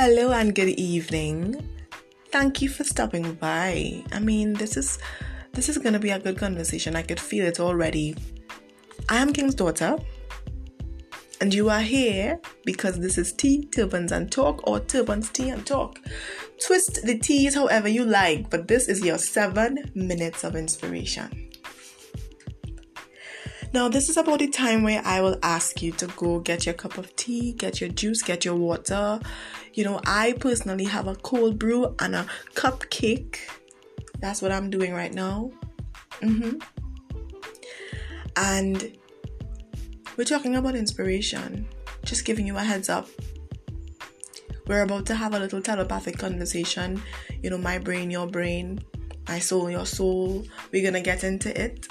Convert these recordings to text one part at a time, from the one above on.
Hello and good evening. Thank you for stopping by. I mean, this is this is gonna be a good conversation. I could feel it already. I am King's daughter, and you are here because this is Tea, Turbans and Talk, or Turbans, Tea and Talk. Twist the teas however you like, but this is your seven minutes of inspiration. Now, this is about the time where I will ask you to go get your cup of tea, get your juice, get your water. You know, I personally have a cold brew and a cupcake. That's what I'm doing right now. Mm-hmm. And we're talking about inspiration. Just giving you a heads up. We're about to have a little telepathic conversation. You know, my brain, your brain, my soul, your soul. We're gonna get into it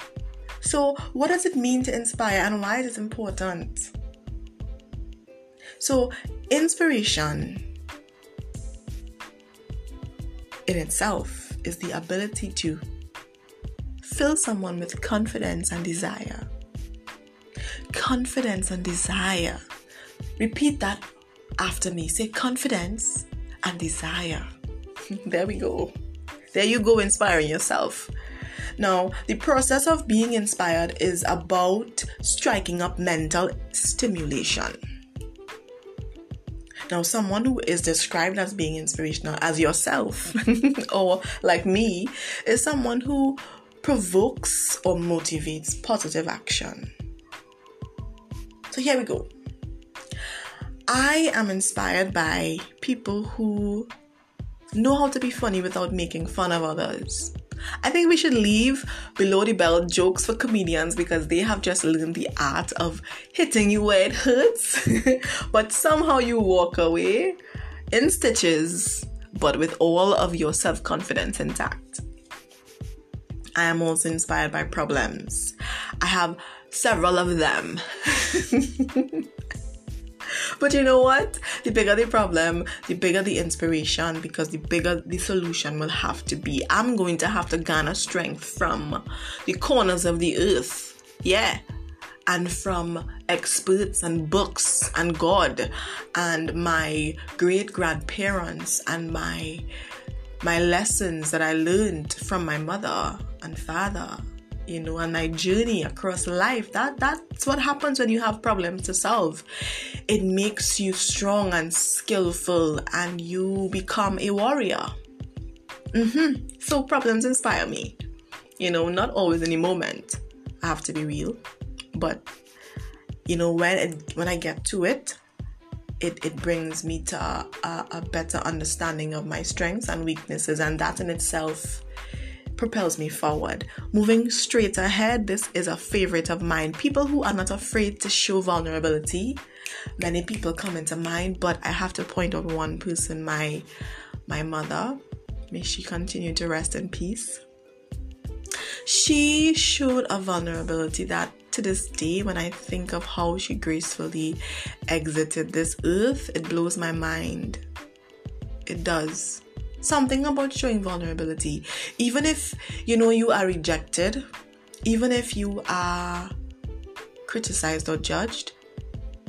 so, what does it mean to inspire and why is it important? So, inspiration in itself is the ability to fill someone with confidence and desire. Confidence and desire. Repeat that after me. Say confidence and desire. there we go. There you go, inspiring yourself. Now, the process of being inspired is about striking up mental stimulation. Now, someone who is described as being inspirational, as yourself, or like me, is someone who provokes or motivates positive action. So, here we go. I am inspired by people who know how to be funny without making fun of others. I think we should leave below the belt jokes for comedians because they have just learned the art of hitting you where it hurts, but somehow you walk away in stitches, but with all of your self confidence intact. I am also inspired by problems. I have several of them. But you know what? The bigger the problem, the bigger the inspiration, because the bigger the solution will have to be. I'm going to have to garner strength from the corners of the earth. Yeah. And from experts and books and God and my great grandparents and my my lessons that I learned from my mother and father you know, and my journey across life. That that's what happens when you have problems to solve. It makes you strong and skillful, and you become a warrior. Mm-hmm. So problems inspire me. You know, not always in the moment. I have to be real, but you know when it, when I get to it, it, it brings me to a, a, a better understanding of my strengths and weaknesses, and that in itself propels me forward. Moving straight ahead, this is a favorite of mine. People who are not afraid to show vulnerability. Many people come into mind, but I have to point out one person, my my mother. May she continue to rest in peace. She showed a vulnerability that to this day, when I think of how she gracefully exited this earth, it blows my mind. It does something about showing vulnerability. Even if you know you are rejected, even if you are criticized or judged,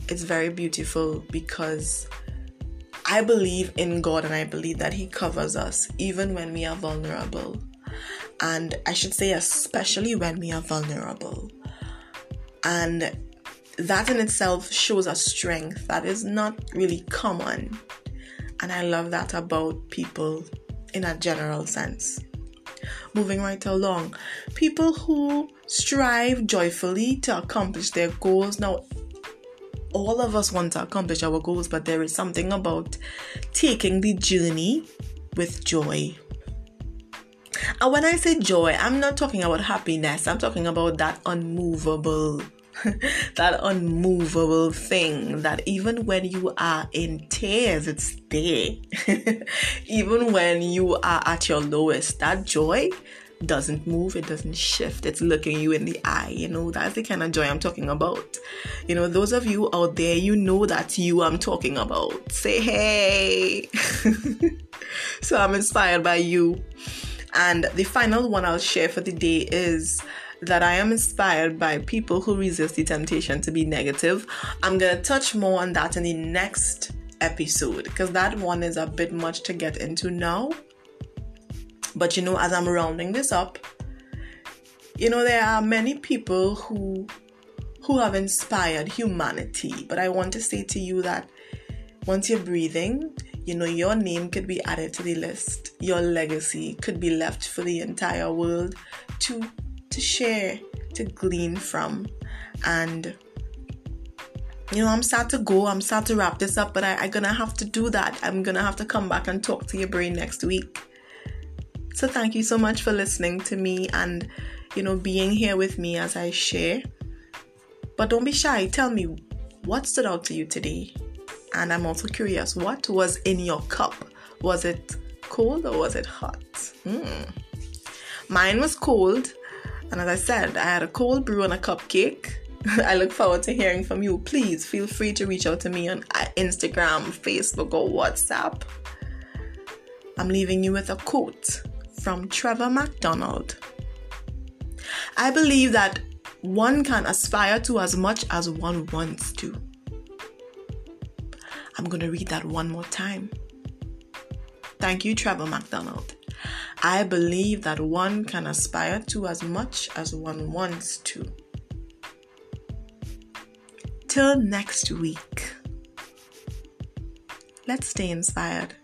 it's very beautiful because I believe in God and I believe that He covers us even when we are vulnerable. And I should say, especially when we are vulnerable. And that in itself shows a strength that is not really common and I love that about people in a general sense. Moving right along, people who strive joyfully to accomplish their goals. Now, all of us want to accomplish our goals, but there is something about taking the journey with joy. And when I say joy, I'm not talking about happiness, I'm talking about that unmovable that unmovable thing that even when you are in tears, it's there. even when you are at your lowest, that joy doesn't move, it doesn't shift, it's looking you in the eye. You know, that's the kind of joy I'm talking about. You know, those of you out there, you know that you I'm talking about. Say hey. so I'm inspired by you. And the final one I'll share for the day is that I am inspired by people who resist the temptation to be negative. I'm going to touch more on that in the next episode because that one is a bit much to get into now. But you know, as I'm rounding this up, you know, there are many people who who have inspired humanity. But I want to say to you that once you're breathing, you know, your name could be added to the list. Your legacy could be left for the entire world to to share, to glean from. And you know, I'm sad to go. I'm sad to wrap this up, but I, I'm gonna have to do that. I'm gonna have to come back and talk to your brain next week. So thank you so much for listening to me and you know being here with me as I share. But don't be shy. Tell me what stood out to you today. And I'm also curious, what was in your cup? Was it cold or was it hot? Mm. Mine was cold. And as I said, I had a cold brew and a cupcake. I look forward to hearing from you. Please feel free to reach out to me on uh, Instagram, Facebook, or WhatsApp. I'm leaving you with a quote from Trevor McDonald. I believe that one can aspire to as much as one wants to. I'm going to read that one more time. Thank you, Trevor McDonald. I believe that one can aspire to as much as one wants to. Till next week, let's stay inspired.